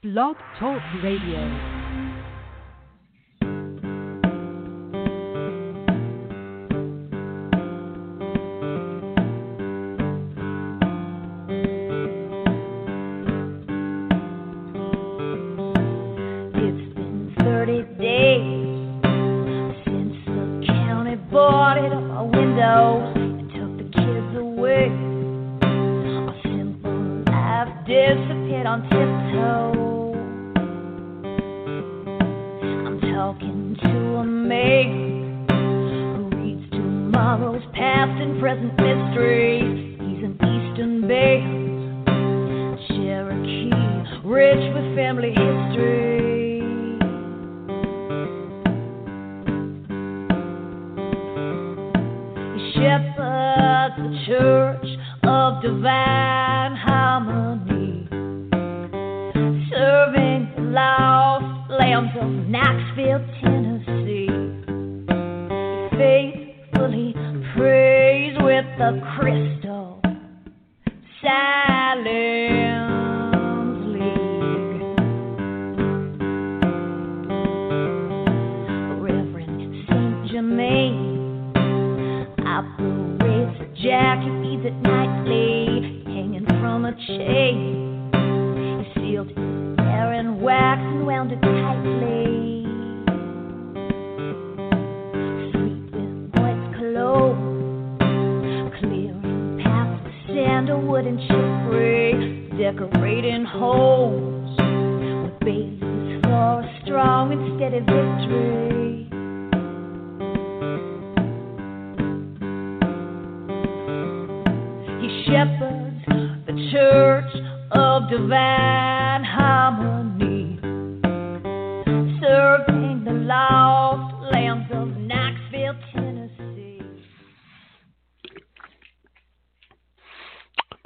Blog Talk Radio. Strong and steady victory. He shepherds the church of divine harmony, serving the lost lambs of Knoxville, Tennessee.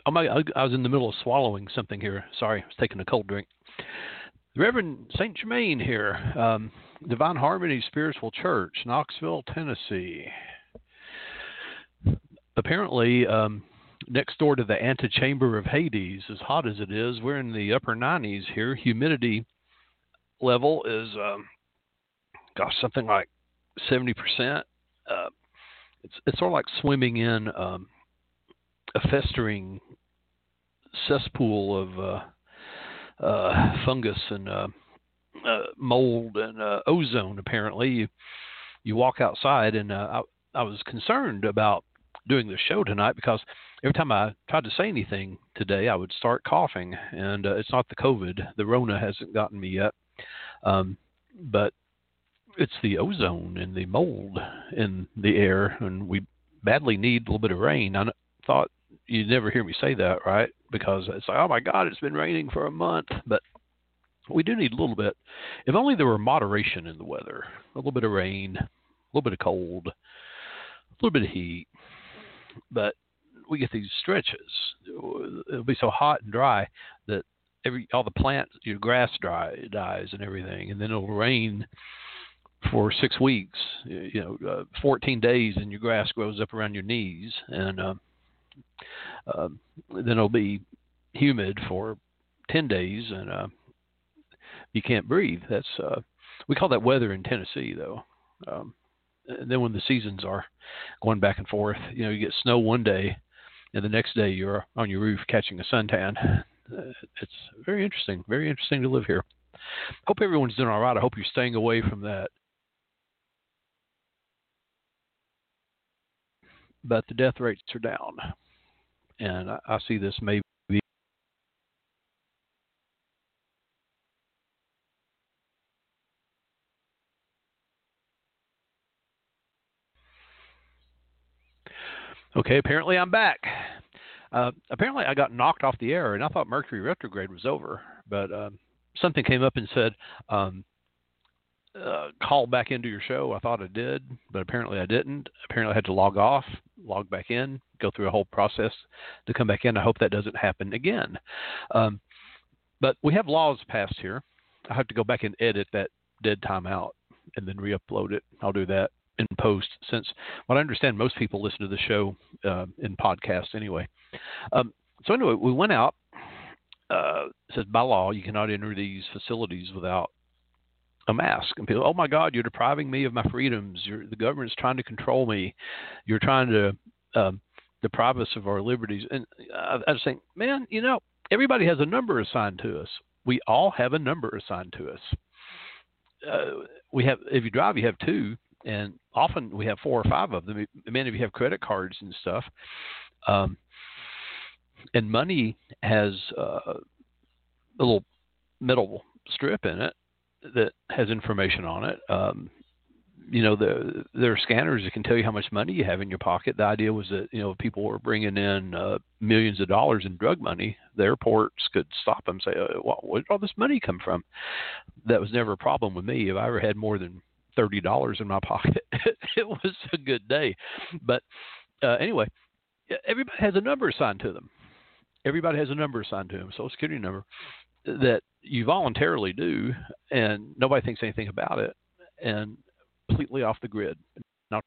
Oh my! I was in the middle of swallowing something here. Sorry, I was taking a cold drink. Reverend Saint Germain here, um, Divine Harmony Spiritual Church, Knoxville, Tennessee. Apparently, um, next door to the antechamber of Hades, as hot as it is, we're in the upper 90s here. Humidity level is, um, gosh, something like 70%. Uh, it's it's sort of like swimming in um, a festering cesspool of uh, uh, fungus and uh, uh, mold and uh, ozone. Apparently, you you walk outside, and uh, I, I was concerned about doing the show tonight because every time I tried to say anything today, I would start coughing, and uh, it's not the COVID. The Rona hasn't gotten me yet, um, but it's the ozone and the mold in the air, and we badly need a little bit of rain. I thought you'd never hear me say that, right? Because it's like, oh my God, it's been raining for a month, but we do need a little bit. If only there were moderation in the weather, a little bit of rain, a little bit of cold, a little bit of heat, but we get these stretches. It'll be so hot and dry that every all the plants, your grass dry dies and everything, and then it'll rain for six weeks, you know, uh, 14 days, and your grass grows up around your knees, and um, uh, then it'll be humid for 10 days, and uh, you can't breathe. That's uh, we call that weather in Tennessee, though. Um, and then when the seasons are going back and forth, you know, you get snow one day, and the next day you're on your roof catching a suntan. Uh, it's very interesting, very interesting to live here. Hope everyone's doing all right. I hope you're staying away from that. But the death rates are down, and I, I see this maybe Okay, apparently I'm back. Uh, apparently I got knocked off the air, and I thought Mercury retrograde was over, but um, something came up and said um, uh, call back into your show. I thought I did, but apparently I didn't. Apparently I had to log off, log back in, go through a whole process to come back in. I hope that doesn't happen again. Um, but we have laws passed here. I have to go back and edit that dead time out and then re-upload it. I'll do that in post, since what I understand, most people listen to the show uh, in podcast anyway. Um, so anyway, we went out uh, says by law you cannot enter these facilities without a mask. And people, oh my God, you're depriving me of my freedoms. You're, the government's trying to control me. You're trying to um, deprive us of our liberties. And I, I was saying, man, you know, everybody has a number assigned to us. We all have a number assigned to us. Uh, we have, if you drive, you have two, and often we have four or five of them. Many of you have credit cards and stuff. Um, and money has uh, a little metal strip in it that has information on it. Um, you know, the, there are scanners that can tell you how much money you have in your pocket. The idea was that you know people were bringing in uh, millions of dollars in drug money. The airports could stop them, say, uh, well, "Where did all this money come from?" That was never a problem with me. If I ever had more than thirty dollars in my pocket, it was a good day. But uh, anyway, everybody has a number assigned to them. Everybody has a number assigned to them, Social Security number that you voluntarily do, and nobody thinks anything about it, and completely off the grid. Not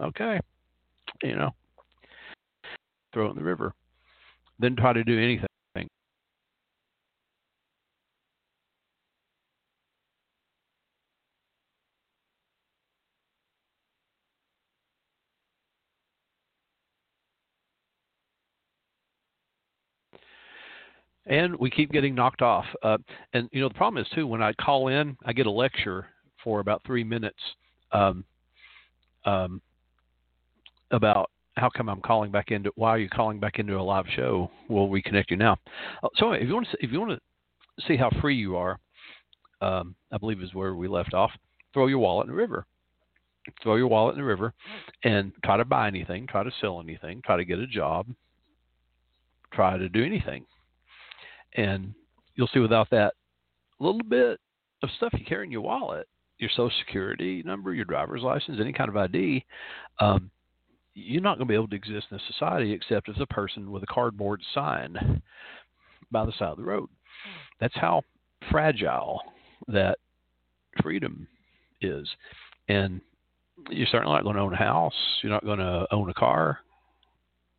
okay, you know, throw it in the river. Then try to do anything and we keep getting knocked off. Uh, and you know the problem is too when I call in, I get a lecture for about three minutes um, um, about how come I'm calling back into why are you calling back into a live show? We'll reconnect you now. Uh, so if you want to if you want to see how free you are, um, I believe is where we left off. Throw your wallet in the river. Throw your wallet in the river, and try to buy anything. Try to sell anything. Try to get a job. Try to do anything and you'll see without that little bit of stuff you carry in your wallet, your social security number, your driver's license, any kind of ID, um, you're not going to be able to exist in a society except as a person with a cardboard sign by the side of the road. That's how fragile that freedom is. And you're certainly not going to own a house. You're not going to own a car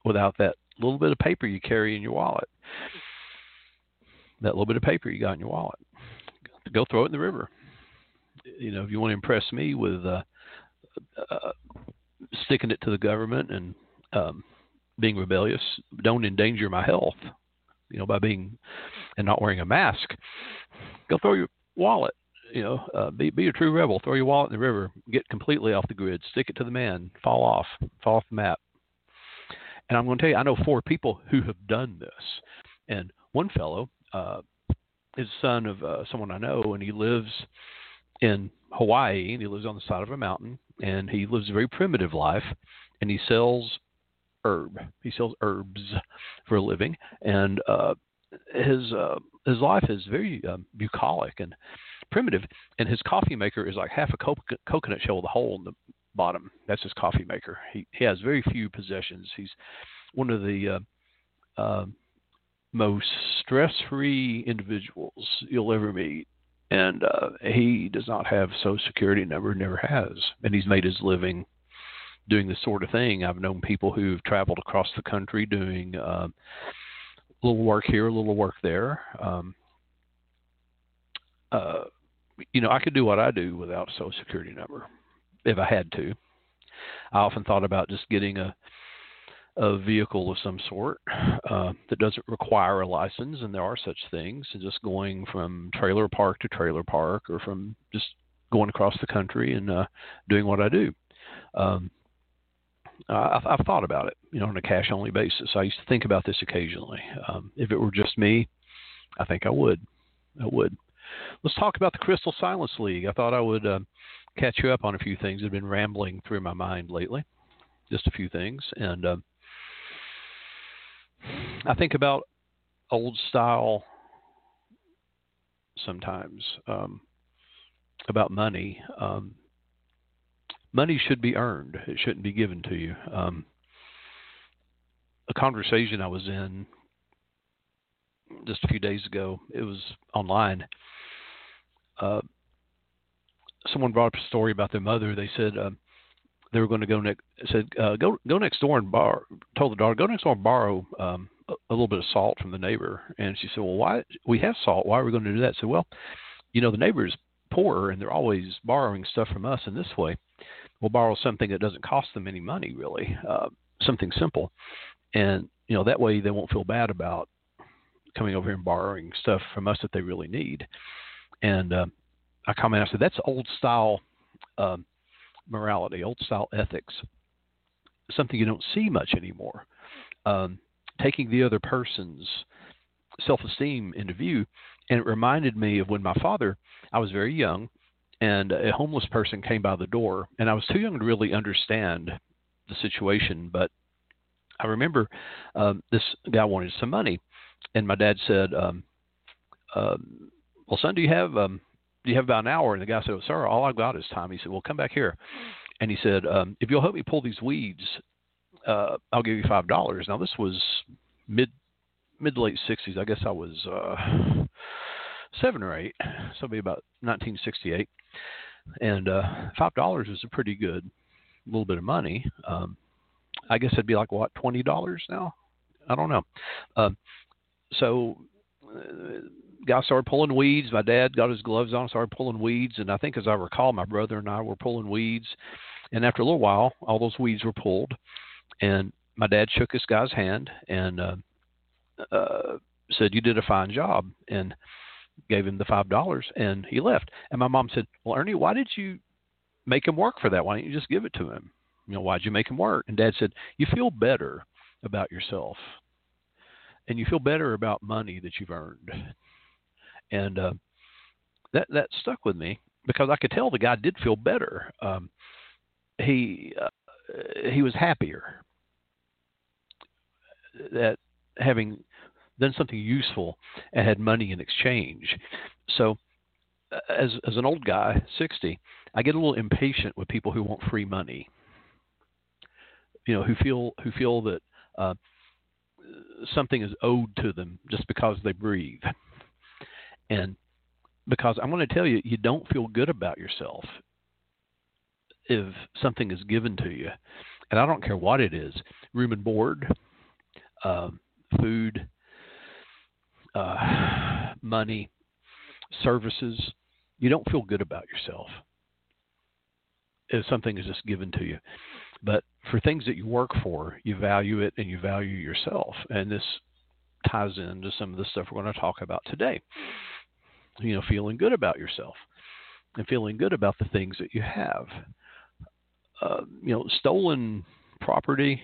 without that little bit of paper you carry in your wallet that little bit of paper you got in your wallet. Go throw it in the river. You know, if you want to impress me with uh, uh, sticking it to the government and um, being rebellious, don't endanger my health. You know, by being and not wearing a mask. Go throw your wallet. You know, uh, be be a true rebel. Throw your wallet in the river. Get completely off the grid. Stick it to the man. Fall off. Fall off the map. And I'm going to tell you, I know four people who have done this. And one fellow uh, is son of uh, someone I know, and he lives in Hawaii, and he lives on the side of a mountain, and he lives a very primitive life, and he sells herb. He sells herbs for a living, and uh, his uh, his life is very um, bucolic and primitive, and his coffee maker is like half a co- coconut shell with a hole in the bottom. That's his coffee maker. He he has very few possessions. He's one of the uh, uh, most stress free individuals you'll ever meet. And uh, he does not have Social Security number, never has. And he's made his living doing this sort of thing. I've known people who've traveled across the country doing uh, a little work here, a little work there. Um, uh, you know, I could do what I do without a Social Security number if I had to. I often thought about just getting a a vehicle of some sort uh, that doesn't require a license, and there are such things, and just going from trailer park to trailer park, or from just going across the country and uh, doing what I do. Um, I've, I've thought about it, you know, on a cash only basis. I used to think about this occasionally. Um, if it were just me, I think I would. I would. Let's talk about the Crystal Silence League. I thought I would uh, catch you up on a few things that have been rambling through my mind lately. Just a few things, and uh, I think about old style sometimes um, about money. Um, money should be earned; it shouldn't be given to you. Um, a conversation I was in just a few days ago. It was online, uh, someone brought up a story about their mother. They said um, they were going to go next. Said uh, go go next door and borrow. Told the daughter go next door and borrow um, a, little bit of salt from the neighbor. And she said, well, why we have salt? Why are we going to do that? I said, well, you know, the neighbor is poor and they're always borrowing stuff from us. In this way, we'll borrow something that doesn't cost them any money, really, uh, something simple, and you know that way they won't feel bad about coming over here and borrowing stuff from us that they really need. And uh, I commented, I said, that's old style um, morality, old style ethics, something you don't see much anymore. Um, taking the other person's self esteem into view. And it reminded me of when my father, I was very young, and a homeless person came by the door, and I was too young to really understand the situation, but I remember um, this guy wanted some money, and my dad said, um, um, "Well, son, do you have um, you have about an hour?" And the guy said, well, "Sir, all I've got is time." He said, "Well, come back here," and he said, um, "If you'll help me pull these weeds, uh, I'll give you five dollars." Now this was mid mid late '60s. I guess I was uh, seven or eight, so be about 1968, and uh, five dollars is a pretty good little bit of money. Um, I guess it'd be like what twenty dollars now. I don't know. Um, so, guy started pulling weeds. My dad got his gloves on, started pulling weeds, and I think, as I recall, my brother and I were pulling weeds. And after a little while, all those weeds were pulled, and my dad shook this guy's hand and uh, uh, said, "You did a fine job," and gave him the five dollars, and he left. And my mom said, "Well, Ernie, why did you make him work for that? Why didn't you just give it to him?" You know, why'd you make him work? And dad said, you feel better about yourself and you feel better about money that you've earned. And uh, that that stuck with me because I could tell the guy did feel better. Um, he uh, he was happier that having done something useful and had money in exchange. So, uh, as as an old guy, sixty, I get a little impatient with people who want free money you know who feel who feel that uh, something is owed to them just because they breathe. And because I'm going to tell you, you don't feel good about yourself if something is given to you, and I don't care what it is room and board, uh, food, uh, money, services. You don't feel good about yourself if something is just given to you. But for things that you work for, you value it and you value yourself. And this ties into some of the stuff we're going to talk about today. You know, feeling good about yourself and feeling good about the things that you have. Uh, you know, stolen property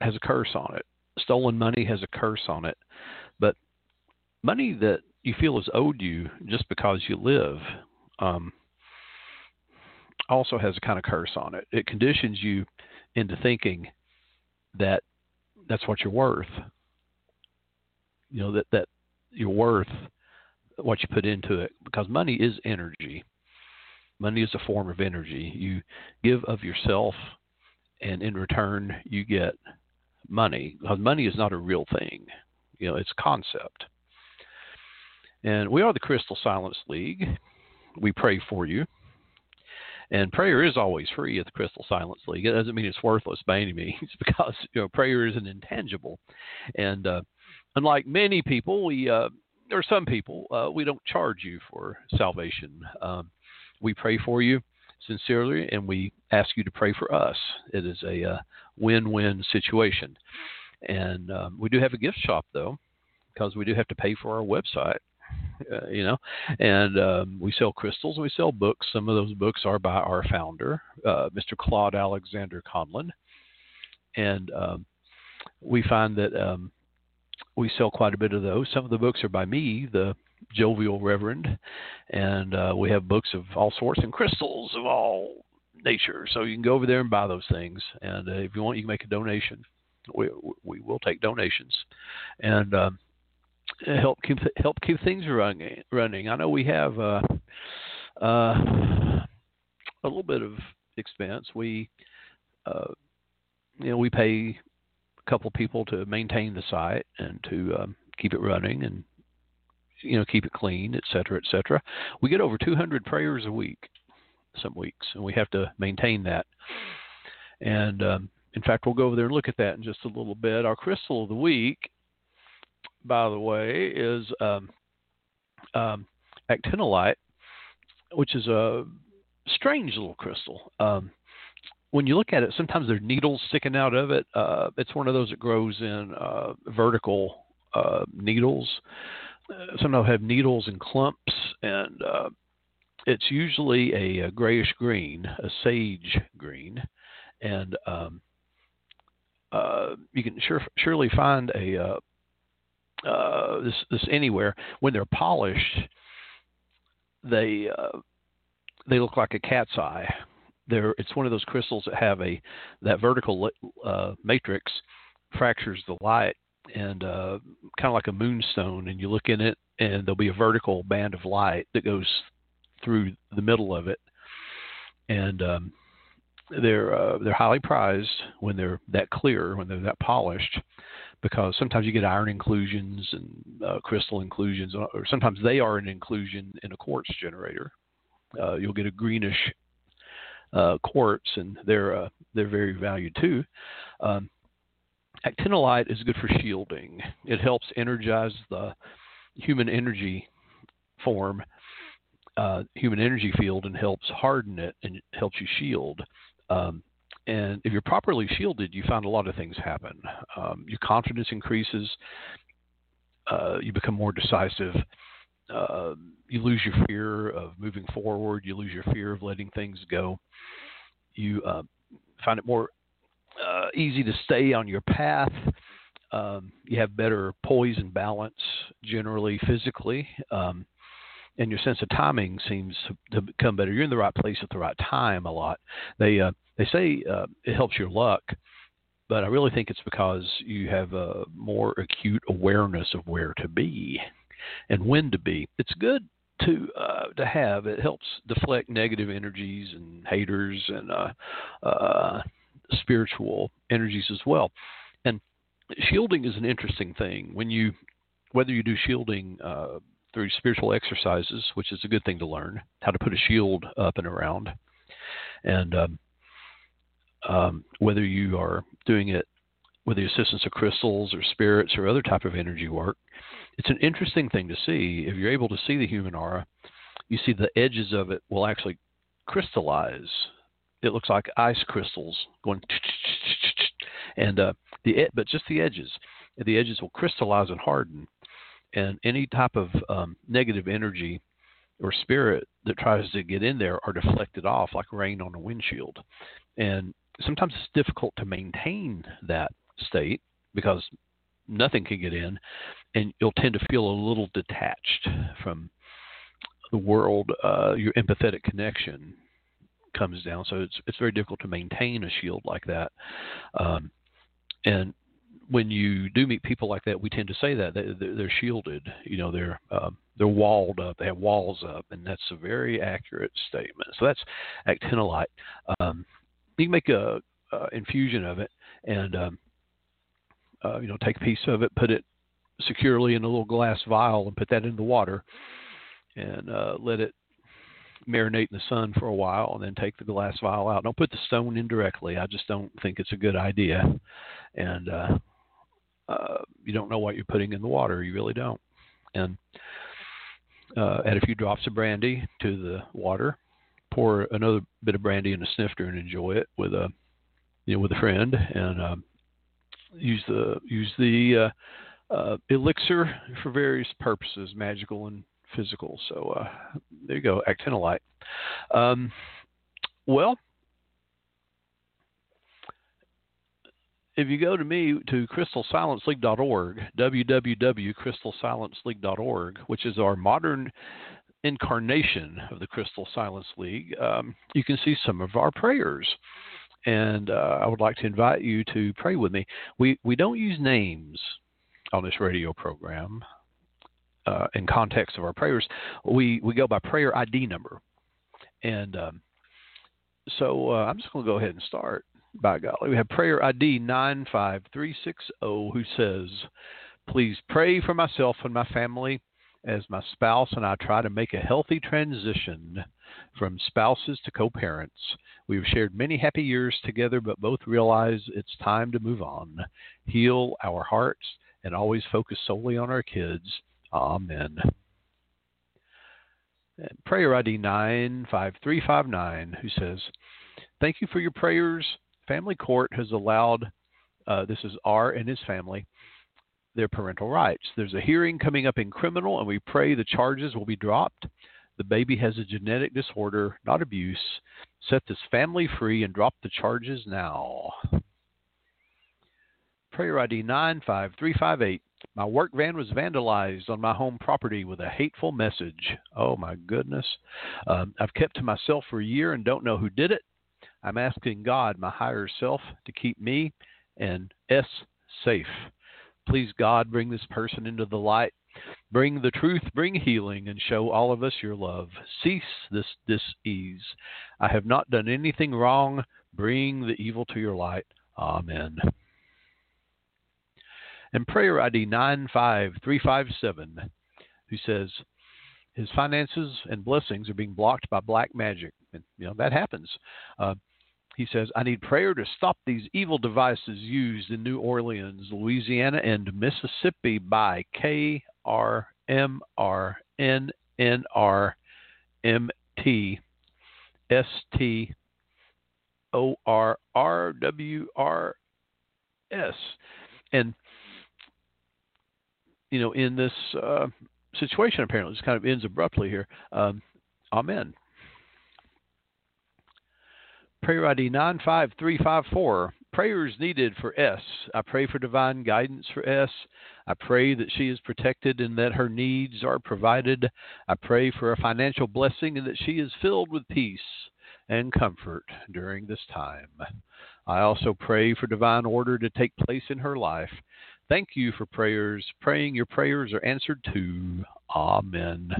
has a curse on it. Stolen money has a curse on it. But money that you feel is owed you just because you live, um, also has a kind of curse on it. It conditions you into thinking that that's what you're worth. You know that that you're worth what you put into it because money is energy. Money is a form of energy. You give of yourself, and in return you get money. Because money is not a real thing. You know, it's a concept. And we are the Crystal Silence League. We pray for you. And prayer is always free at the Crystal Silence League. It doesn't mean it's worthless by any means, because you know prayer is an intangible, and uh, unlike many people, we uh, or some people, uh, we don't charge you for salvation. Um, we pray for you sincerely, and we ask you to pray for us. It is a uh, win-win situation, and um, we do have a gift shop though, because we do have to pay for our website uh, you know, and um, we sell crystals. We sell books. Some of those books are by our founder, uh, Mr. Claude Alexander Conlin, and um, we find that um, we sell quite a bit of those. Some of the books are by me, the jovial reverend, and uh, we have books of all sorts and crystals of all nature. So you can go over there and buy those things, and uh, if you want, you can make a donation. We we will take donations, and um, help keep help keep things running. Running. I know we have uh, uh, a little bit of expense. We uh, you know we pay couple people to maintain the site and to um, keep it running and you know, keep it clean, et cetera, et cetera. We get over 200 prayers a week, some weeks, and we have to maintain that. And um, in fact, we'll go over there and look at that in just a little bit. Our crystal of the week, by the way, is um, um, actinolite, which is a strange little crystal. Um, when you look at it, sometimes there's needles sticking out of it. Uh, it's one of those that grows in uh, vertical uh, needles. Uh, some of them have needles and clumps, and uh, it's usually a, a, grayish green, a sage green, and um, uh, you can sure, surely find a this this anywhere when they're polished. They they look like a cat's eye. They're it's one of those crystals that have a that vertical uh, matrix fractures the light and uh, kind of like a moonstone, and you look in it, and there'll be a vertical band of light that goes through the middle of it, and um, they're uh, they're highly prized when they're that clear, when they're that polished, because sometimes you get iron inclusions and uh, crystal inclusions, or sometimes they are an inclusion in a quartz generator. Uh, you'll get a greenish uh, quartz, and they're uh, they're very valued too. Um, actinolite is good for shielding. It helps energize the human energy form, uh, human energy field, and helps harden it and helps you shield. Um, and if you're properly shielded, you find a lot of things happen. Um, your confidence increases. Uh, you become more decisive. Uh, you lose your fear of moving forward. You lose your fear of letting things go. You uh, find it more uh, easy to stay on your path. Um, you have better poise and balance generally physically. Um, and your sense of timing seems to become better. You're in the right place at the right time a lot. They uh, they say uh, it helps your luck, but I really think it's because you have a more acute awareness of where to be and when to be. It's good to uh, to have. It helps deflect negative energies and haters and uh, uh, spiritual energies as well. And shielding is an interesting thing when you whether you do shielding uh, through spiritual exercises, which is a good thing to learn how to put a shield up and around, and um, um, whether you are doing it with the assistance of crystals or spirits or other type of energy work, it's an interesting thing to see. If you're able to see the human aura, you see the edges of it will actually crystallize. It looks like ice crystals going, and uh, the but just the edges. The edges will crystallize and harden, and any type of um, negative energy or spirit that tries to get in there are deflected off like rain on a windshield. And sometimes it's difficult to maintain that state because nothing can get in, and you'll tend to feel a little detached from the world. Uh, your empathetic connection comes down, so it's it's very difficult to maintain a shield like that. Um, and when you do meet people like that, we tend to say that they're shielded. You know, they're um, they're walled up. They have walls up, and that's a very accurate statement. So that's actinolite. Um, you can make a, a, infusion of it, and um, uh, you know, take a piece of it, put it securely in a little glass vial, and put that in the water, and uh, let it marinate in the sun for a while, and then take the glass vial out. Don't put the stone in directly. I just don't think it's a good idea, and uh, uh, you don't know what you're putting in the water. You really don't. And uh, add a few drops of brandy to the water. Pour another bit of brandy in a snifter and enjoy it with a, you know, with a friend. And um, use the use the uh, uh, elixir for various purposes, magical and physical. So uh, there you go, actinolite. Um, well, if you go to me to crystalsilenceleague.org, www.crystalsilenceleague.org, which is our modern incarnation of the Crystal Silence League, um, you can see some of our prayers. And uh, I would like to invite you to pray with me. We we don't use names on this radio program uh, in context of our prayers. We we go by prayer ID number, and um, so uh, I'm just going to go ahead and start by golly. We have prayer ID 95360 who says, Please pray for myself and my family as my spouse and I try to make a healthy transition from spouses to co parents. We have shared many happy years together, but both realize it's time to move on, heal our hearts, and always focus solely on our kids. Amen. Prayer ID 95359, who says, Thank you for your prayers. Family Court has allowed, uh, this is R and his family, their parental rights. There's a hearing coming up in criminal, and we pray the charges will be dropped. The baby has a genetic disorder, not abuse. Set this family free and drop the charges now. Prayer ID 95358. My work van was vandalized on my home property with a hateful message. Oh my goodness. Um, I've kept to myself for a year and don't know who did it. I'm asking God, my higher self, to keep me and S safe. Please, God, bring this person into the light. Bring the truth, bring healing, and show all of us your love. Cease this disease. I have not done anything wrong. Bring the evil to your light. Amen. And prayer ID 95357, who says, his finances and blessings are being blocked by black magic. And, you know, that happens. Uh, he says, I need prayer to stop these evil devices used in New Orleans, Louisiana, and Mississippi by K R M R N N R M T S T O R R W R S. And, you know, in this uh, situation, apparently, this kind of ends abruptly here. Um, amen. Prayer ID 95354. Prayers needed for S. I pray for divine guidance for S. I pray that she is protected and that her needs are provided. I pray for a financial blessing and that she is filled with peace and comfort during this time. I also pray for divine order to take place in her life. Thank you for prayers. Praying your prayers are answered too. Amen.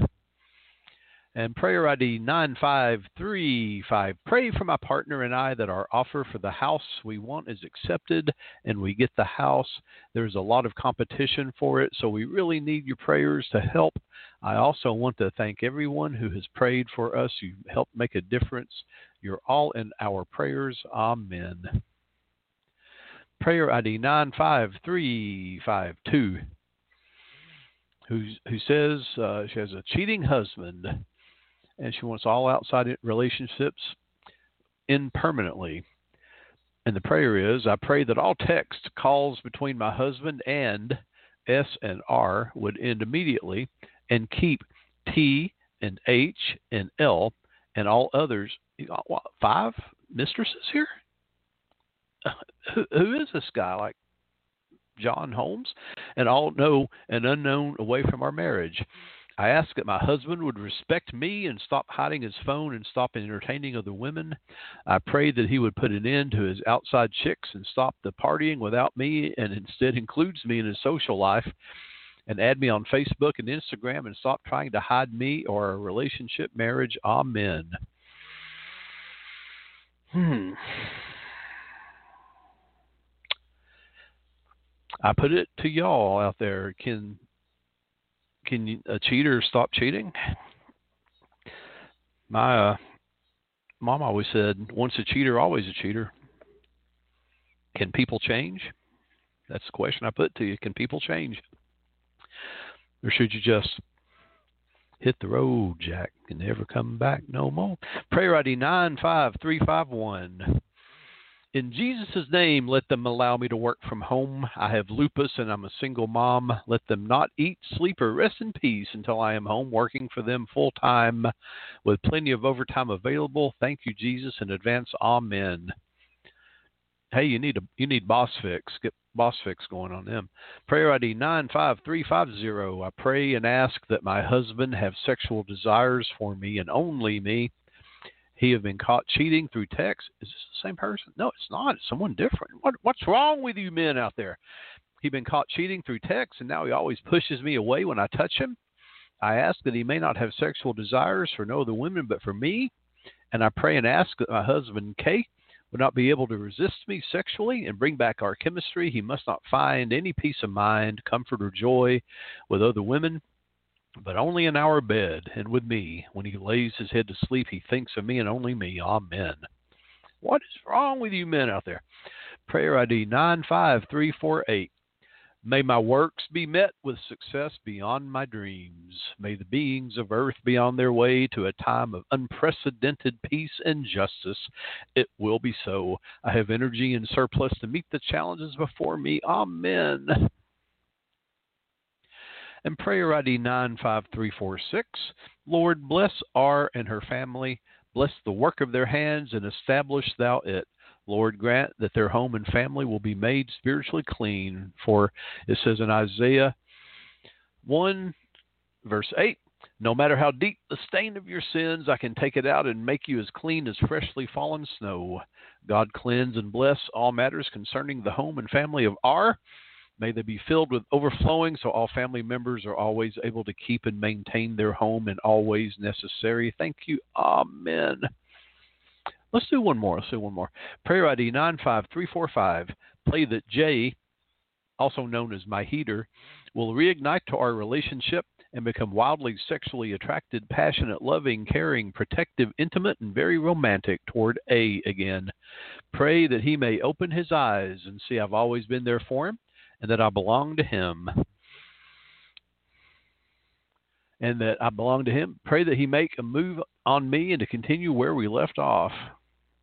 And prayer ID 9535. Pray for my partner and I that our offer for the house we want is accepted and we get the house. There's a lot of competition for it, so we really need your prayers to help. I also want to thank everyone who has prayed for us. You helped make a difference. You're all in our prayers. Amen. Prayer ID 95352 who who says uh, she has a cheating husband and she wants all outside relationships in permanently. And the prayer is I pray that all text calls between my husband and S and R would end immediately and keep T and H and L and all others. What, five mistresses here? who is this guy? Like John Holmes? And all know and unknown away from our marriage. I ask that my husband would respect me and stop hiding his phone and stop entertaining other women. I pray that he would put an end to his outside chicks and stop the partying without me and instead includes me in his social life and add me on Facebook and Instagram and stop trying to hide me or our relationship, marriage. Amen. Hmm. I put it to y'all out there. Can can a cheater stop cheating? My uh, mom always said, "Once a cheater, always a cheater." Can people change? That's the question I put to you. Can people change, or should you just hit the road, Jack, and never come back no more? Prayer ID nine five three five one. In Jesus' name, let them allow me to work from home. I have lupus and I'm a single mom. Let them not eat, sleep, or rest in peace until I am home working for them full time with plenty of overtime available. Thank you, Jesus, in advance. Amen. Hey, you need a you need boss fix. Get boss fix going on them. Prayer ID nine five three five zero. I pray and ask that my husband have sexual desires for me and only me he have been caught cheating through text. Is this the same person? No, it's not. It's someone different. What, what's wrong with you men out there? He's been caught cheating through text, and now he always pushes me away when I touch him. I ask that he may not have sexual desires for no other women but for me. And I pray and ask that my husband, Kay, would not be able to resist me sexually and bring back our chemistry. He must not find any peace of mind, comfort, or joy with other women. But only in our bed and with me. When he lays his head to sleep, he thinks of me and only me. Amen. What is wrong with you men out there? Prayer ID 95348. May my works be met with success beyond my dreams. May the beings of earth be on their way to a time of unprecedented peace and justice. It will be so. I have energy and surplus to meet the challenges before me. Amen. And prayer ID 95346. Lord, bless R and her family. Bless the work of their hands and establish thou it. Lord, grant that their home and family will be made spiritually clean. For it says in Isaiah 1, verse 8, no matter how deep the stain of your sins, I can take it out and make you as clean as freshly fallen snow. God cleanse and bless all matters concerning the home and family of R. May they be filled with overflowing so all family members are always able to keep and maintain their home in all ways necessary. Thank you. Amen. Let's do one more. Let's do one more. Prayer ID 95345. Play that Jay, also known as my heater, will reignite to our relationship and become wildly sexually attracted, passionate, loving, caring, protective, intimate, and very romantic toward A again. Pray that he may open his eyes and see I've always been there for him and that I belong to him. And that I belong to him. Pray that he make a move on me and to continue where we left off.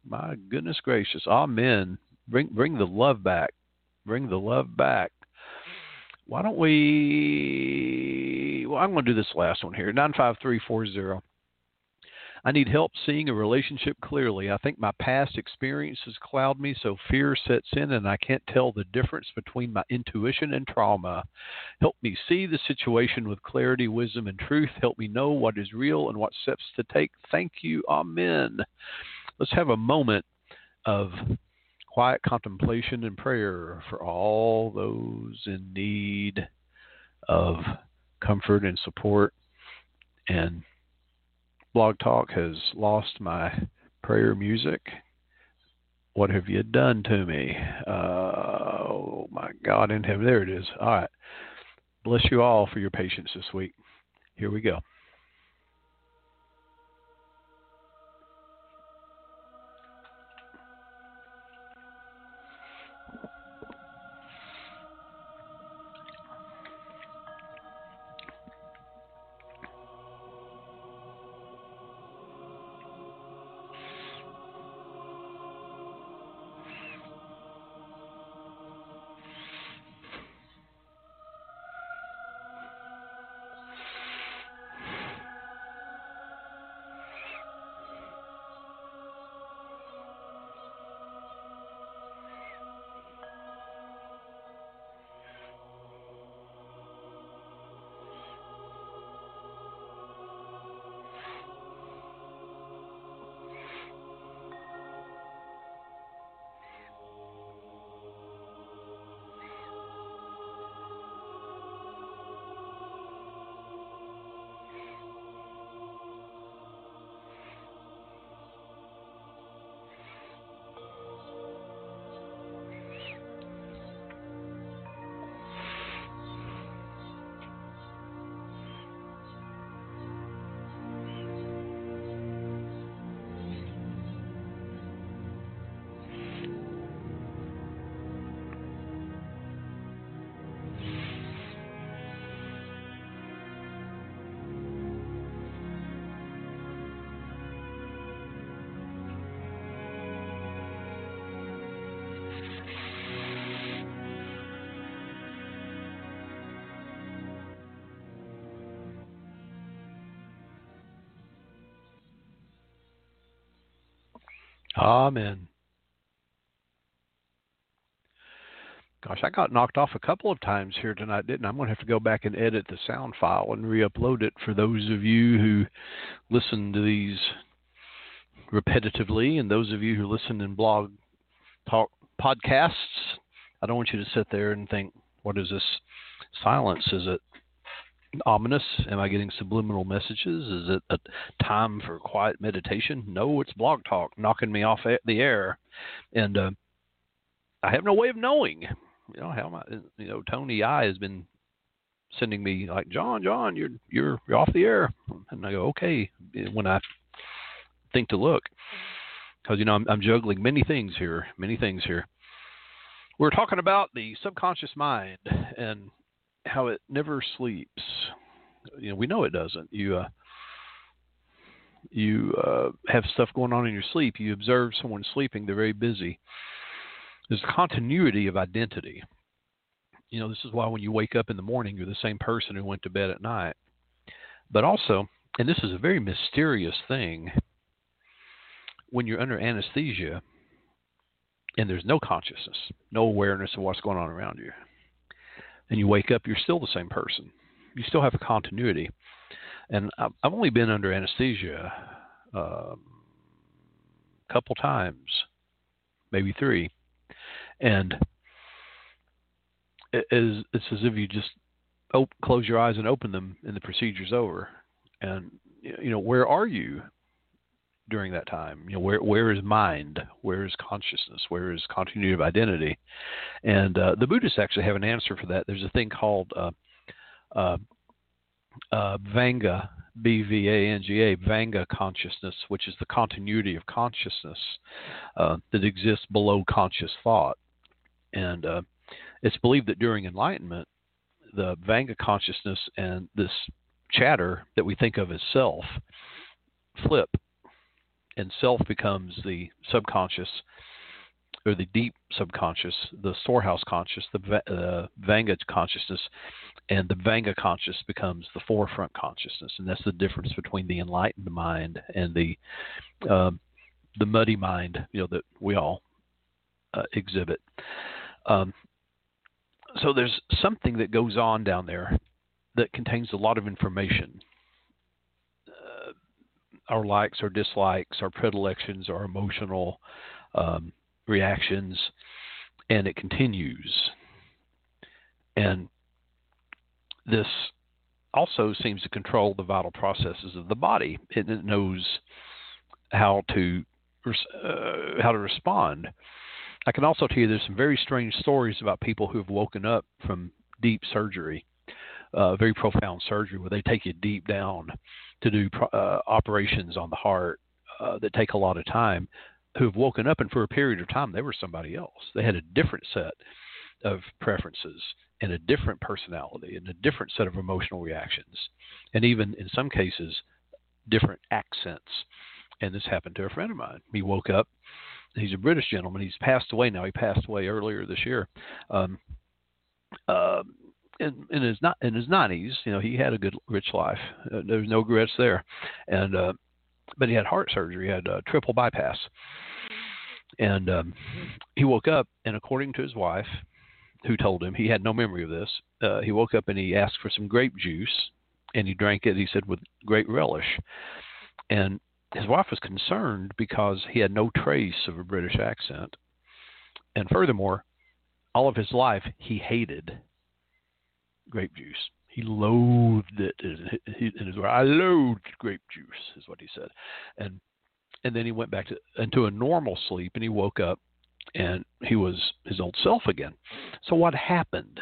My goodness gracious. Amen. Bring bring the love back. Bring the love back. Why don't we well I'm gonna do this last one here. Nine five three four zero. I need help seeing a relationship clearly. I think my past experiences cloud me, so fear sets in and I can't tell the difference between my intuition and trauma. Help me see the situation with clarity, wisdom, and truth. Help me know what is real and what steps to take. Thank you. Amen. Let's have a moment of quiet contemplation and prayer for all those in need of comfort and support. And Blog Talk has lost my prayer music. What have you done to me? Uh, oh my God in heaven. There it is. All right. Bless you all for your patience this week. Here we go. Amen. Gosh, I got knocked off a couple of times here tonight, didn't I? I'm going to have to go back and edit the sound file and re upload it for those of you who listen to these repetitively and those of you who listen in blog talk podcasts. I don't want you to sit there and think, what is this silence? Is it ominous? Am I getting subliminal messages? Is it a time for quiet meditation? No, it's blog talk knocking me off the air, and uh, I have no way of knowing. You know how my you know Tony I has been sending me like, John, John, you're you're you're off the air, and I go, okay. When I think to look, because you know I'm, I'm juggling many things here, many things here. We're talking about the subconscious mind and how it never sleeps. You know, we know it doesn't. You uh, you uh, have stuff going on in your sleep. You observe someone sleeping; they're very busy. There's continuity of identity. You know, this is why when you wake up in the morning, you're the same person who went to bed at night. But also, and this is a very mysterious thing, when you're under anesthesia and there's no consciousness, no awareness of what's going on around you, and you wake up, you're still the same person. You still have a continuity. And I've only been under anesthesia um, a couple times, maybe three, and it is, it's as if you just close your eyes and open them, and the procedure's over. And you know, where are you during that time? You know, where where is mind? Where is consciousness? Where is continuity of identity? And uh, the Buddhists actually have an answer for that. There's a thing called uh, uh, uh, Vanga, B V A N G A, Vanga consciousness, which is the continuity of consciousness uh, that exists below conscious thought. And uh, it's believed that during enlightenment, the Vanga consciousness and this chatter that we think of as self flip and self becomes the subconscious or the deep subconscious, the storehouse conscious, the uh, Vanga consciousness, and the Vanga conscious becomes the forefront consciousness, and that's the difference between the enlightened mind and the uh, the muddy mind, you know, that we all uh, exhibit. Um, so there's something that goes on down there that contains a lot of information our likes or dislikes, our predilections, our emotional um, reactions, and it continues. And this also seems to control the vital processes of the body. It, it knows how to uh, how to respond. I can also tell you there's some very strange stories about people who have woken up from deep surgery, uh, very profound surgery, where they take you deep down to do uh, operations on the heart uh, that take a lot of time who have woken up and for a period of time they were somebody else. They had a different set of preferences and a different personality and a different set of emotional reactions, and even in some cases, different accents. And this happened to a friend of mine. He woke up. He's a British gentleman. He's passed away now. He passed away earlier this year. Um, uh, in, his not in his nineties, you know, he had a good rich life. Uh, There's no regrets there, and uh, but he had heart surgery. He had uh, triple bypass, and um, he woke up, and according to his wife, who told him he had no memory of this, uh, he woke up and he asked for some grape juice, and he drank it. He said with great relish, and his wife was concerned because he had no trace of a British accent, and furthermore, all of his life he hated grape juice. He loathed it in his I loathed grape juice, is what he said, and and then he went back to into a normal sleep, and he woke up, and he was his old self again. So what happened?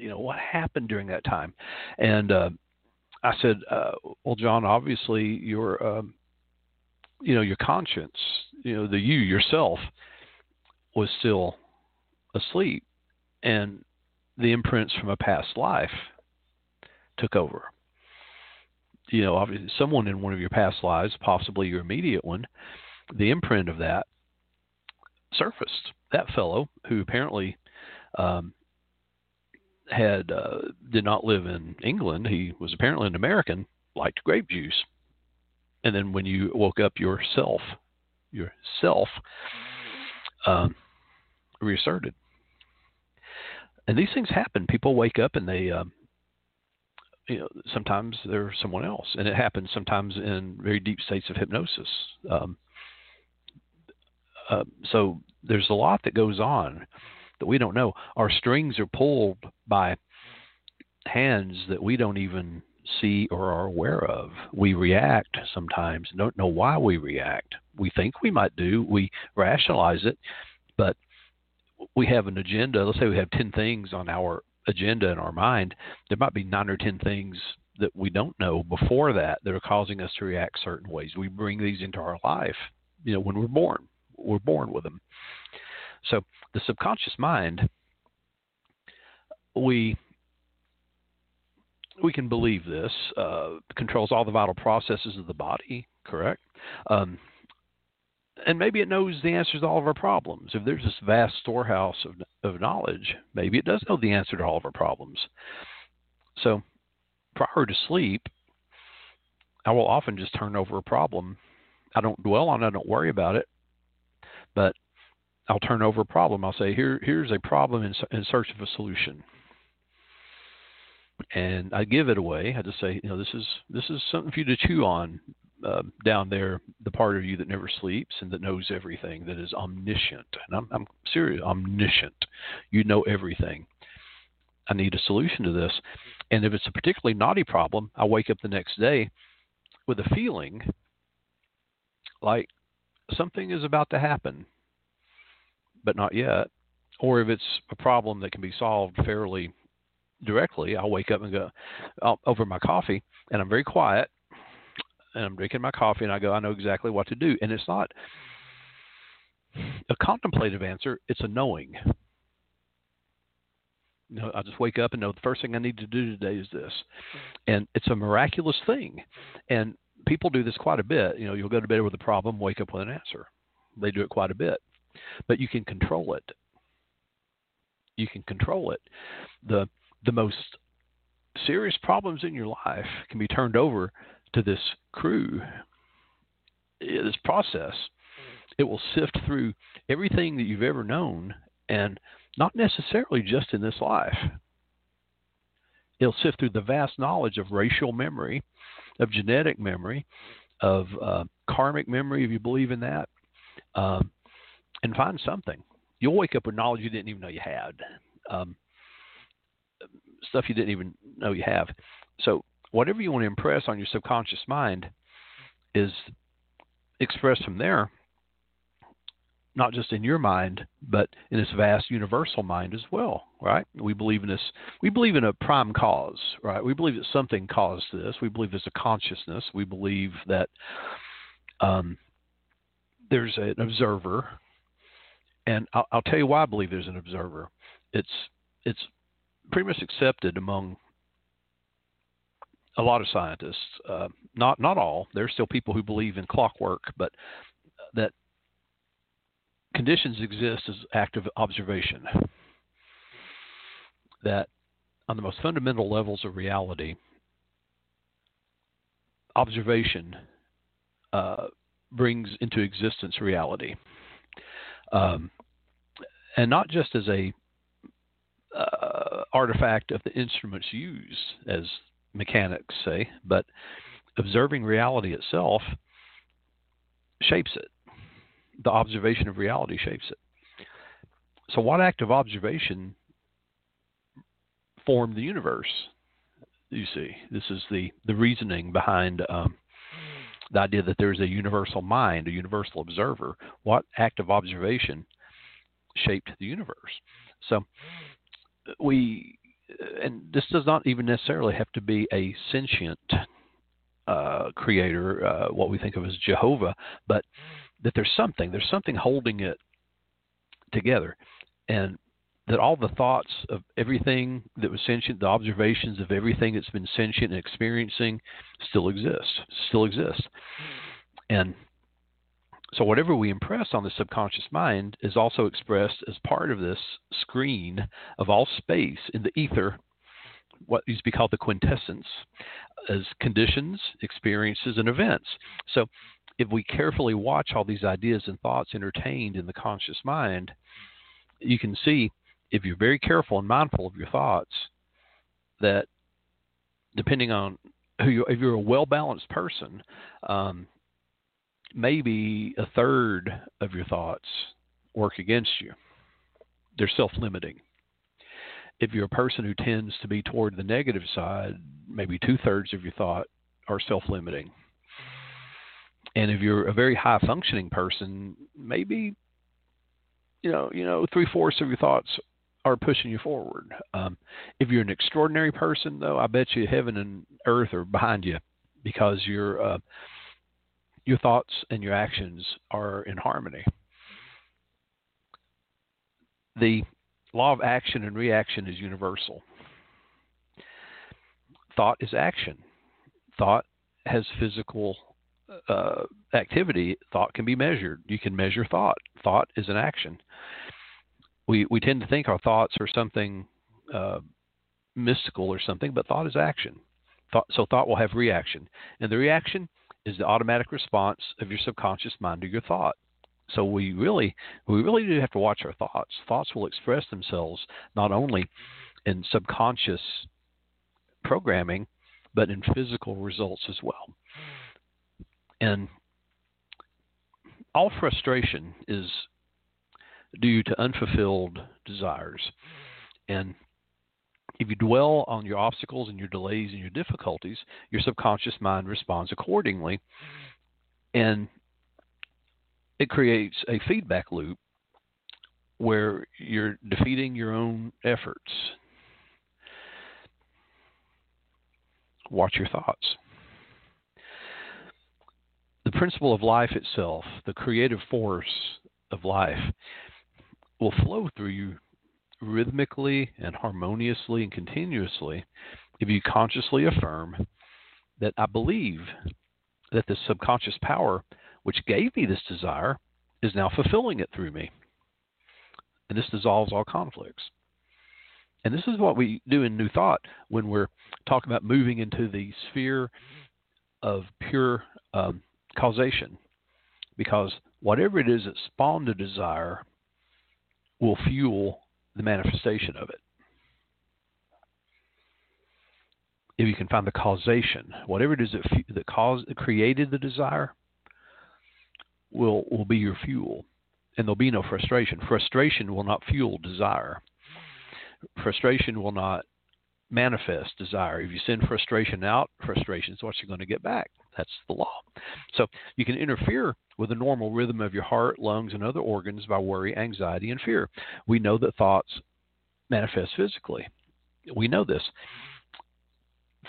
You know what happened during that time? And uh, I said, uh, well, John, obviously your um, you know your conscience, you know the you yourself was still asleep, and the imprints from a past life took over. You know, obviously, someone in one of your past lives, possibly your immediate one, the imprint of that surfaced. That fellow, who apparently um, had uh, did not live in England, he was apparently an American, liked grape juice. And then when you woke up, yourself, yourself, um, reasserted and these things happen. People wake up and they, um, you know, sometimes they're someone else, and it happens sometimes in very deep states of hypnosis. Um, uh, so there's a lot that goes on that we don't know. Our strings are pulled by hands that we don't even see or are aware of. We react sometimes, don't know why we react. We think we might do, we rationalize it, but we have an agenda. Let's say we have ten things on our agenda in our mind, there might be nine or ten things that we don't know before that that are causing us to react certain ways. We bring these into our life, you know, when we're born. We're born with them. So the subconscious mind, we we can believe this uh, controls all the vital processes of the body. Correct. Um, and maybe it knows the answers to all of our problems. If there's this vast storehouse of, of knowledge, maybe it does know the answer to all of our problems. So prior to sleep, I will often just turn over a problem. I don't dwell on it, I don't worry about it, but I'll turn over a problem. I'll say, Here, here's a problem in, in search of a solution. And I give it away. I just say, you know, this is this is something for you to chew on uh, down there, the part of you that never sleeps and that knows everything, that is omniscient. And I'm, I'm serious, omniscient. You know everything. I need a solution to this. And if it's a particularly naughty problem, I wake up the next day with a feeling like something is about to happen, but not yet. Or if it's a problem that can be solved fairly directly, I'll wake up and go I'll, over my coffee, and I'm very quiet, and I'm drinking my coffee, and I go, I know exactly what to do. And it's not a contemplative answer; it's a knowing. You know, I just wake up and know the first thing I need to do today is this, mm-hmm. and it's a miraculous thing. And people do this quite a bit. You know, you'll go to bed with a problem, wake up with an answer. They do it quite a bit, but you can control it. You can control it. the The most serious problems in your life can be turned over to this crew, this process. It will sift through everything that you've ever known and not necessarily just in this life. It'll sift through the vast knowledge of racial memory, of genetic memory, of uh, karmic memory, if you believe in that, um, and find something. You'll wake up with knowledge you didn't even know you had, um, stuff you didn't even know you have. So, whatever you want to impress on your subconscious mind is expressed from there not just in your mind, but in this vast universal mind as well, right? We believe in this. We believe in a prime cause, right? We believe that something caused this. We believe there's a consciousness. We believe that um, there's an observer, and I'll, I'll tell you why I believe there's an observer. It's it's pretty much accepted among a lot of scientists. Uh, not not all. There's still people who believe in clockwork, but that conditions exist as active observation. That on the most fundamental levels of reality, observation uh, brings into existence reality. Um, and not just as a uh, artifact of the instruments used, as mechanics say, but observing reality itself shapes it the observation of reality shapes it. So, what act of observation formed the universe? You see, this is the, the reasoning behind um, the idea that there's a universal mind, a universal observer. What act of observation shaped the universe? So, we, and this does not even necessarily have to be a sentient uh, creator, uh, what we think of as Jehovah, but that there's something, there's something holding it together, and that all the thoughts of everything that was sentient, the observations of everything that's been sentient and experiencing, still exist, still exist, and so whatever we impress on the subconscious mind is also expressed as part of this screen of all space in the ether what used to be called the quintessence as conditions, experiences, and events. So if we carefully watch all these ideas and thoughts entertained in the conscious mind, you can see if you're very careful and mindful of your thoughts that depending on who you if you're a well balanced person, um, maybe a third of your thoughts work against you. They're self limiting. If you're a person who tends to be toward the negative side, maybe two thirds of your thought are self limiting and if you're a very high functioning person, maybe you know, you know, three fourths of your thoughts are pushing you forward. Um, if you're an extraordinary person, though, I bet you heaven and earth are behind you because your uh, your thoughts and your actions are in harmony. The law of action and reaction is universal. Thought is action. Thought has physical uh, activity. Thought can be measured. You can measure thought. Thought is an action. We we tend to think our thoughts are something uh, mystical or something, but thought is action. Thought, so thought will have reaction, and the reaction is the automatic response of your subconscious mind to your thought. So we really, we really do have to watch our thoughts. Thoughts will express themselves not only in subconscious programming, but in physical results as well. And all frustration is due to unfulfilled desires. And if you dwell on your obstacles and your delays and your difficulties, your subconscious mind responds accordingly. And it creates a feedback loop where you're defeating your own efforts. Watch your thoughts. The principle of life itself, the creative force of life, will flow through you rhythmically and harmoniously and continuously if you consciously affirm that I believe that the subconscious power which gave me this desire is now fulfilling it through me. And this dissolves all conflicts. And this is what we do in New Thought when we're talking about moving into the sphere of pure um, causation. Because whatever it is that spawned a desire will fuel the manifestation of it. If you can find the causation, whatever it is that, that caused, created the desire, will will be your fuel, and there'll be no frustration. Frustration will not fuel desire. Frustration will not manifest desire. If you send frustration out, frustration is what you're going to get back. That's the law. So you can interfere with the normal rhythm of your heart, lungs, and other organs by worry, anxiety, and fear. We know that thoughts manifest physically. We know this.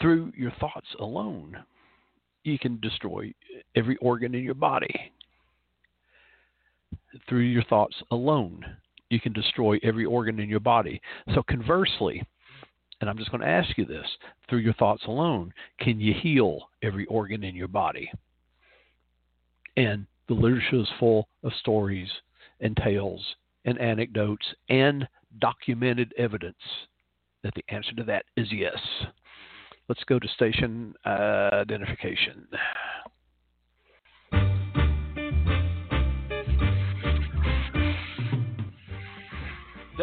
Through your thoughts alone, you can destroy every organ in your body. Through your thoughts alone, you can destroy every organ in your body. So, conversely, and I'm just going to ask you this through your thoughts alone, can you heal every organ in your body? And the literature is full of stories and tales and anecdotes and documented evidence that the answer to that is yes. Let's go to station uh, identification.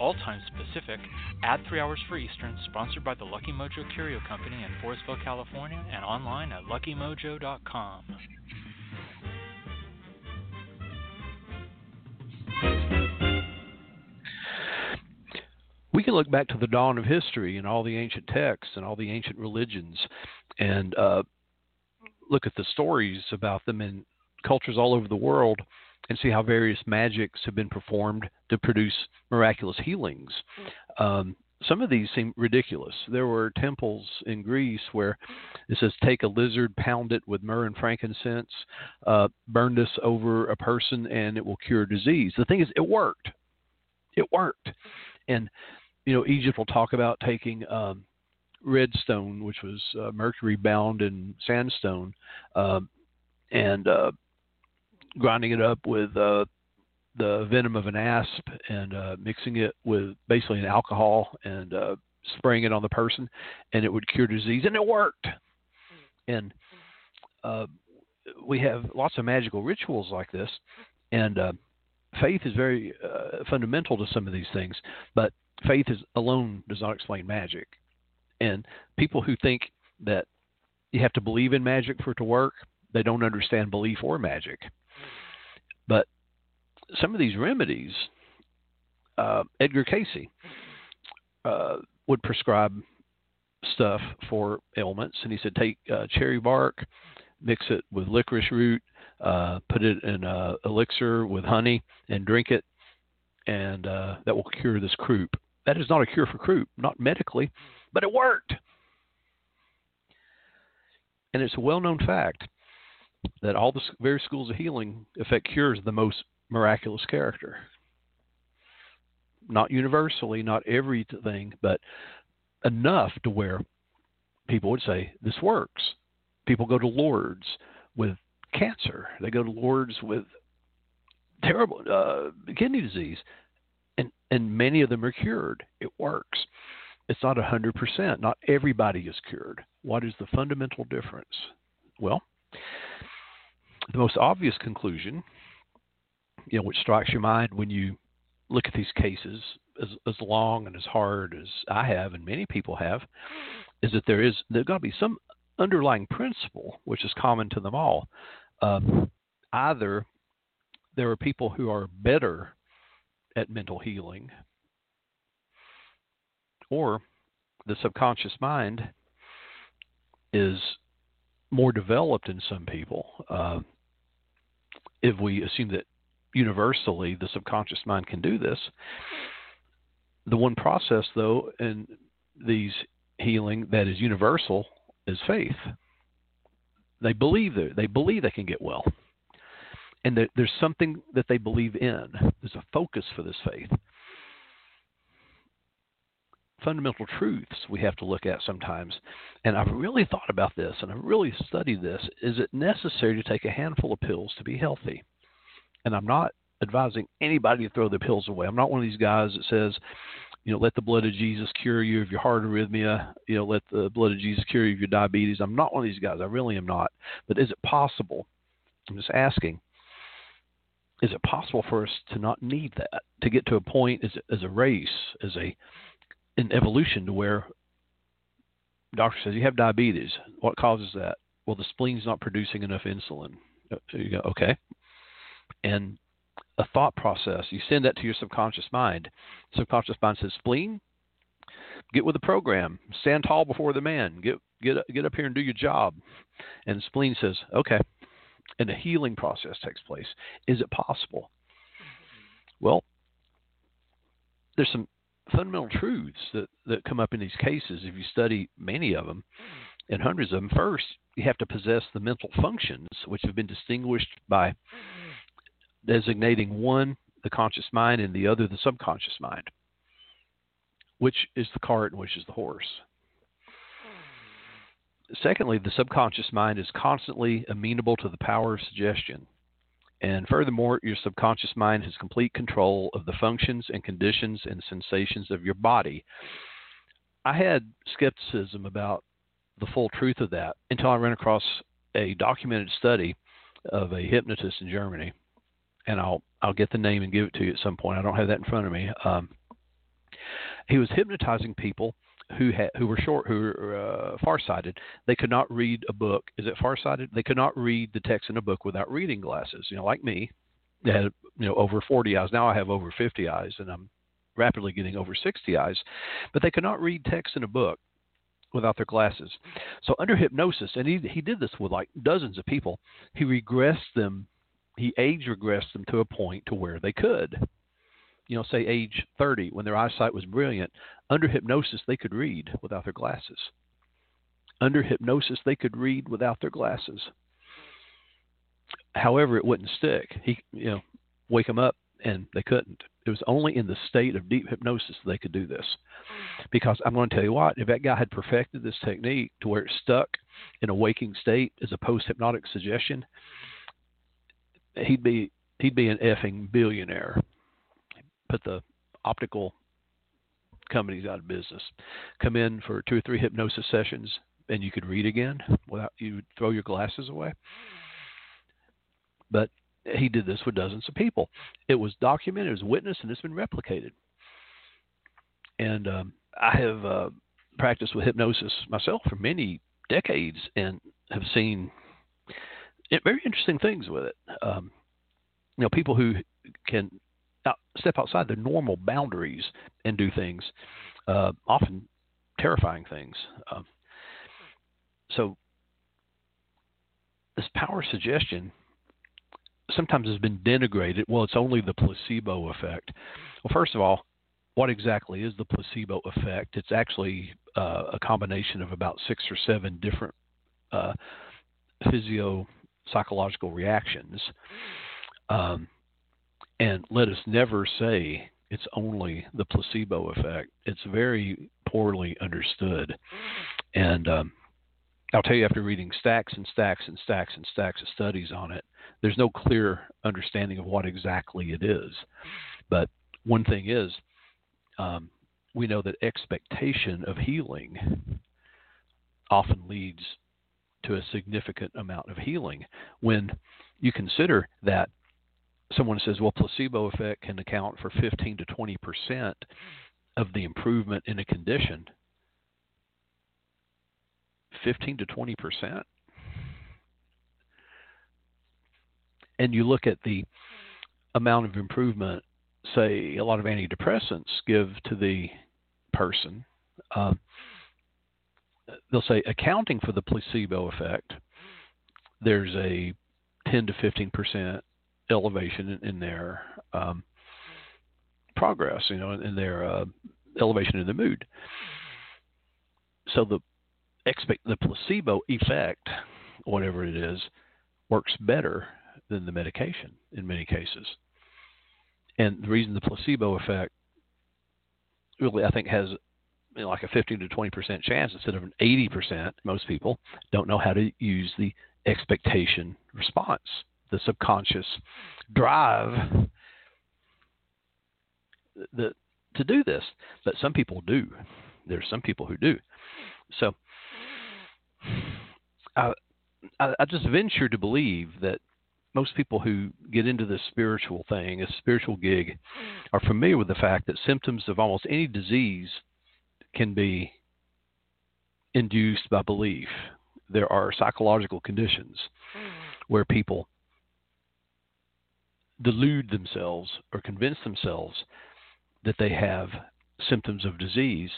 all times Pacific, add three hours for Eastern, sponsored by the Lucky Mojo Curio Company in Forestville, California, and online at luckymojo.com. We can look back to the dawn of history and all the ancient texts and all the ancient religions and uh, look at the stories about them in cultures all over the world and see how various magics have been performed to produce miraculous healings. Um, some of these seem ridiculous. There were temples in Greece where it says, take a lizard, pound it with myrrh and frankincense, uh, burn this over a person, and it will cure disease. The thing is, it worked. It worked. And, you know, Egypt will talk about taking um, redstone, which was uh, mercury bound in sandstone, uh, and uh, grinding it up with uh, the venom of an asp and uh, mixing it with basically an alcohol and uh, spraying it on the person, and it would cure disease, and it worked. And uh, we have lots of magical rituals like this, and uh, faith is very uh, fundamental to some of these things. But faith is alone does not explain magic. And people who think that you have to believe in magic for it to work, they don't understand belief or magic. But some of these remedies, uh, Edgar Cayce uh, would prescribe stuff for ailments, and he said take uh, cherry bark, mix it with licorice root, uh, put it in a elixir with honey, and drink it, and uh, that will cure this croup. That is not a cure for croup, not medically, but it worked. And it's a well-known fact that all the various schools of healing effect cures of the most miraculous character. Not universally, not everything, but enough to where people would say this works. People go to Lourdes with cancer. They go to Lourdes with terrible uh, kidney disease, and and many of them are cured. It works. It's not a hundred percent. Not everybody is cured. What is the fundamental difference? Well, the most obvious conclusion, you know, which strikes your mind when you look at these cases as, as long and as hard as I have and many people have, is that there is there's got to be some underlying principle which is common to them all. Um, either there are people who are better at mental healing, or the subconscious mind is more developed in some people. Uh, if we assume that universally the subconscious mind can do this, the one process, though, in these healing that is universal is faith. They believe that they believe they can get well, and there's something that they believe in. There's a focus for this faith. Fundamental truths we have to look at sometimes, and I've really thought about this and I've really studied this. Is it necessary to take a handful of pills to be healthy? And I'm not advising anybody to throw their pills away. I'm not one of these guys that says, you know, let the blood of Jesus cure you of your heart arrhythmia. You know, let the blood of Jesus cure you of your diabetes. I'm not one of these guys. I really am not. But is it possible? I'm just asking. Is it possible for us to not need that to get to a point as, as a race, as a in evolution, to where doctor says you have diabetes. What causes that? Well, the spleen's not producing enough insulin. Uh, you go, okay. And a thought process. You send that to your subconscious mind. Subconscious mind says, "Spleen, get with the program. Stand tall before the man. Get get get up here and do your job." And spleen says, "Okay." And a healing process takes place. Is it possible? Well, there's some fundamental truths that, that come up in these cases if you study many of them and hundreds of them. First, you have to possess the mental functions which have been distinguished by designating one the conscious mind and the other the subconscious mind. Which is the cart and which is the horse? Secondly, the subconscious mind is constantly amenable to the power of suggestion. And furthermore, your subconscious mind has complete control of the functions and conditions and sensations of your body. I had skepticism about the full truth of that until I ran across a documented study of a hypnotist in Germany and I'll I'll get the name and give it to you at some point. I don't have that in front of me. Um, he was hypnotizing people who had who were short, who were uh, farsighted. They could not read a book. Is it farsighted? They could not read the text in a book without reading glasses. You know, like me, they had you know over 40 eyes. Now I have over 50 eyes, and I'm rapidly getting over 60 eyes. But they could not read text in a book without their glasses. So under hypnosis, and he he did this with like dozens of people. He regressed them he age regressed them to a point to where they could. You know, say age 30, when their eyesight was brilliant, under hypnosis they could read without their glasses. Under hypnosis they could read without their glasses. However, it wouldn't stick. He, you know, wake them up and they couldn't. It was only in the state of deep hypnosis they could do this. Because I'm going to tell you what, if that guy had perfected this technique to where it stuck in a waking state as a post hypnotic suggestion, he'd be he'd be an effing billionaire. Put the optical companies out of business. Come in for two or three hypnosis sessions, and you could read again without you throw your glasses away. But he did this with dozens of people. It was documented, it was witnessed, and it's been replicated. And um, I have uh, practiced with hypnosis myself for many decades and have seen very interesting things with it. Um, you know, people who can out, step outside the normal boundaries and do things, uh, often terrifying things. Um, so, this power suggestion sometimes has been denigrated. Well, it's only the placebo effect. Well, first of all, what exactly is the placebo effect? It's actually uh, a combination of about six or seven different uh, physio psychological reactions. Um, and let us never say it's only the placebo effect. It's very poorly understood. And um, I'll tell you, after reading stacks and stacks and stacks and stacks of studies on it, there's no clear understanding of what exactly it is. But one thing is, um, we know that expectation of healing often leads to a significant amount of healing. When you consider that someone says, well, placebo effect can account for 15 to 20 percent of the improvement in a condition. 15 to 20 percent. And you look at the amount of improvement, say, a lot of antidepressants give to the person. Um, they'll say accounting for the placebo effect, there's a 10 to 15 percent elevation in, in their um, progress, you know, in their uh, elevation in the mood. So the expect the placebo effect, whatever it is, works better than the medication in many cases. And the reason the placebo effect really, I think, has you know, like a 15 to 20 percent chance instead of an 80 percent. Most people don't know how to use the expectation response, the subconscious drive the, to do this. But some people do. There's some people who do. So I, I, I just venture to believe that most people who get into this spiritual thing, a spiritual gig, are familiar with the fact that symptoms of almost any disease can be induced by belief. There are psychological conditions where people delude themselves or convince themselves that they have symptoms of disease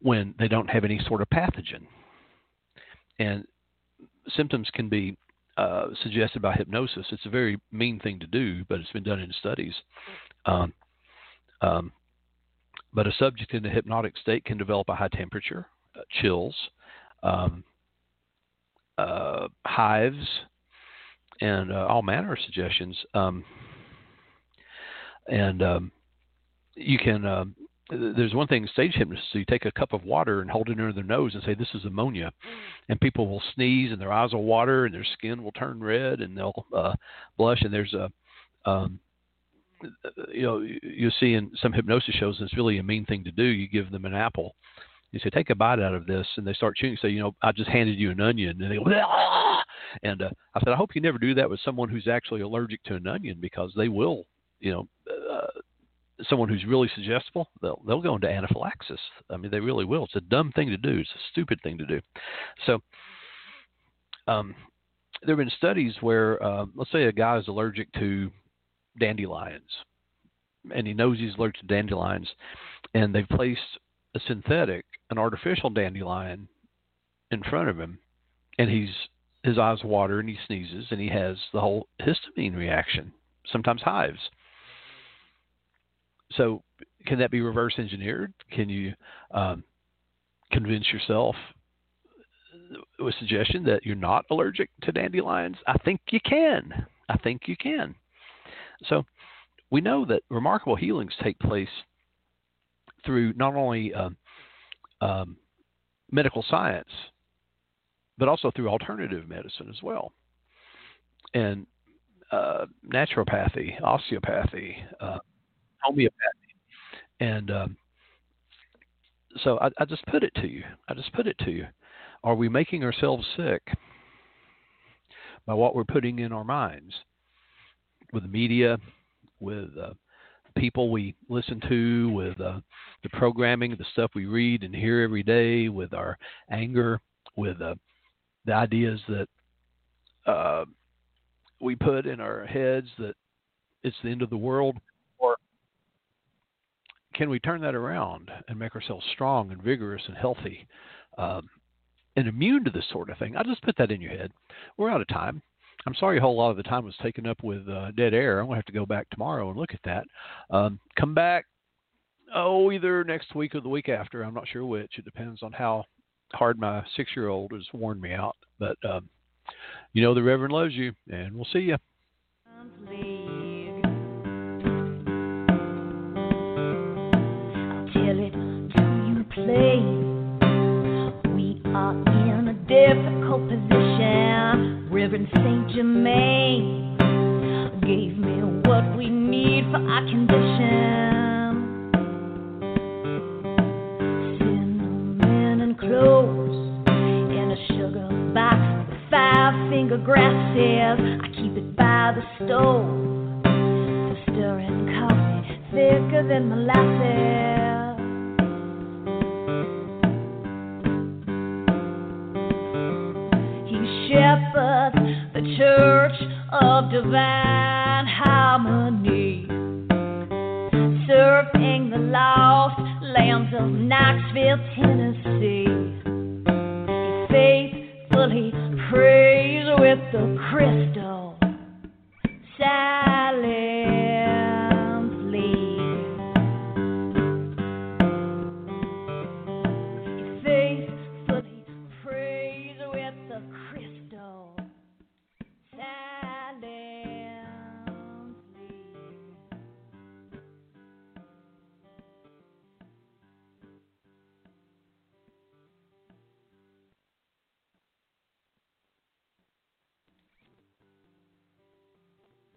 when they don't have any sort of pathogen. And symptoms can be uh, suggested by hypnosis. It's a very mean thing to do, but it's been done in studies. Um, um, but a subject in a hypnotic state can develop a high temperature, uh, chills, um, uh, hives, and uh, all manner of suggestions. Um, and um, you can. Um, there's one thing in stage hypnosis. So you take a cup of water and hold it under their nose and say, "This is ammonia," and people will sneeze and their eyes will water and their skin will turn red and they'll uh, blush. And there's a um, you know, you see in some hypnosis shows, it's really a mean thing to do. You give them an apple. You say, take a bite out of this, and they start chewing. Say, you know, I just handed you an onion, and they go, Aah! and uh, I said, I hope you never do that with someone who's actually allergic to an onion because they will, you know, uh, someone who's really suggestible, they'll they'll go into anaphylaxis. I mean, they really will. It's a dumb thing to do. It's a stupid thing to do. So, um, there have been studies where, uh, let's say, a guy is allergic to dandelions, and he knows he's allergic to dandelions, and they've placed a synthetic, an artificial dandelion, in front of him, and he's his eyes water and he sneezes and he has the whole histamine reaction, sometimes hives. So, can that be reverse engineered? Can you um, convince yourself with suggestion that you're not allergic to dandelions? I think you can. I think you can. So we know that remarkable healings take place through not only um, um, medical science, but also through alternative medicine as well. And uh, naturopathy, osteopathy, uh, homeopathy. And um, so I, I just put it to you. I just put it to you. Are we making ourselves sick by what we're putting in our minds? with the media, with uh, people we listen to, with uh, the programming, the stuff we read and hear every day, with our anger, with uh, the ideas that uh, we put in our heads that it's the end of the world, or can we turn that around and make ourselves strong and vigorous and healthy um, and immune to this sort of thing? I'll just put that in your head. We're out of time. I'm sorry a whole lot of the time was taken up with uh, dead air. I'm going to have to go back tomorrow and look at that. Um, come back, oh, either next week or the week after. I'm not sure which. It depends on how hard my six year old has worn me out. But um, you know the Reverend loves you, and we'll see you. We are in a difficult position. Reverend Saint Germain gave me what we need for our condition. Grasses. I keep it by the stove for stirring coffee thicker than molasses. He shepherds the church of divine harmony, serving the lost lambs of Knoxville, Tennessee. Faithfully praise with the crystal salad.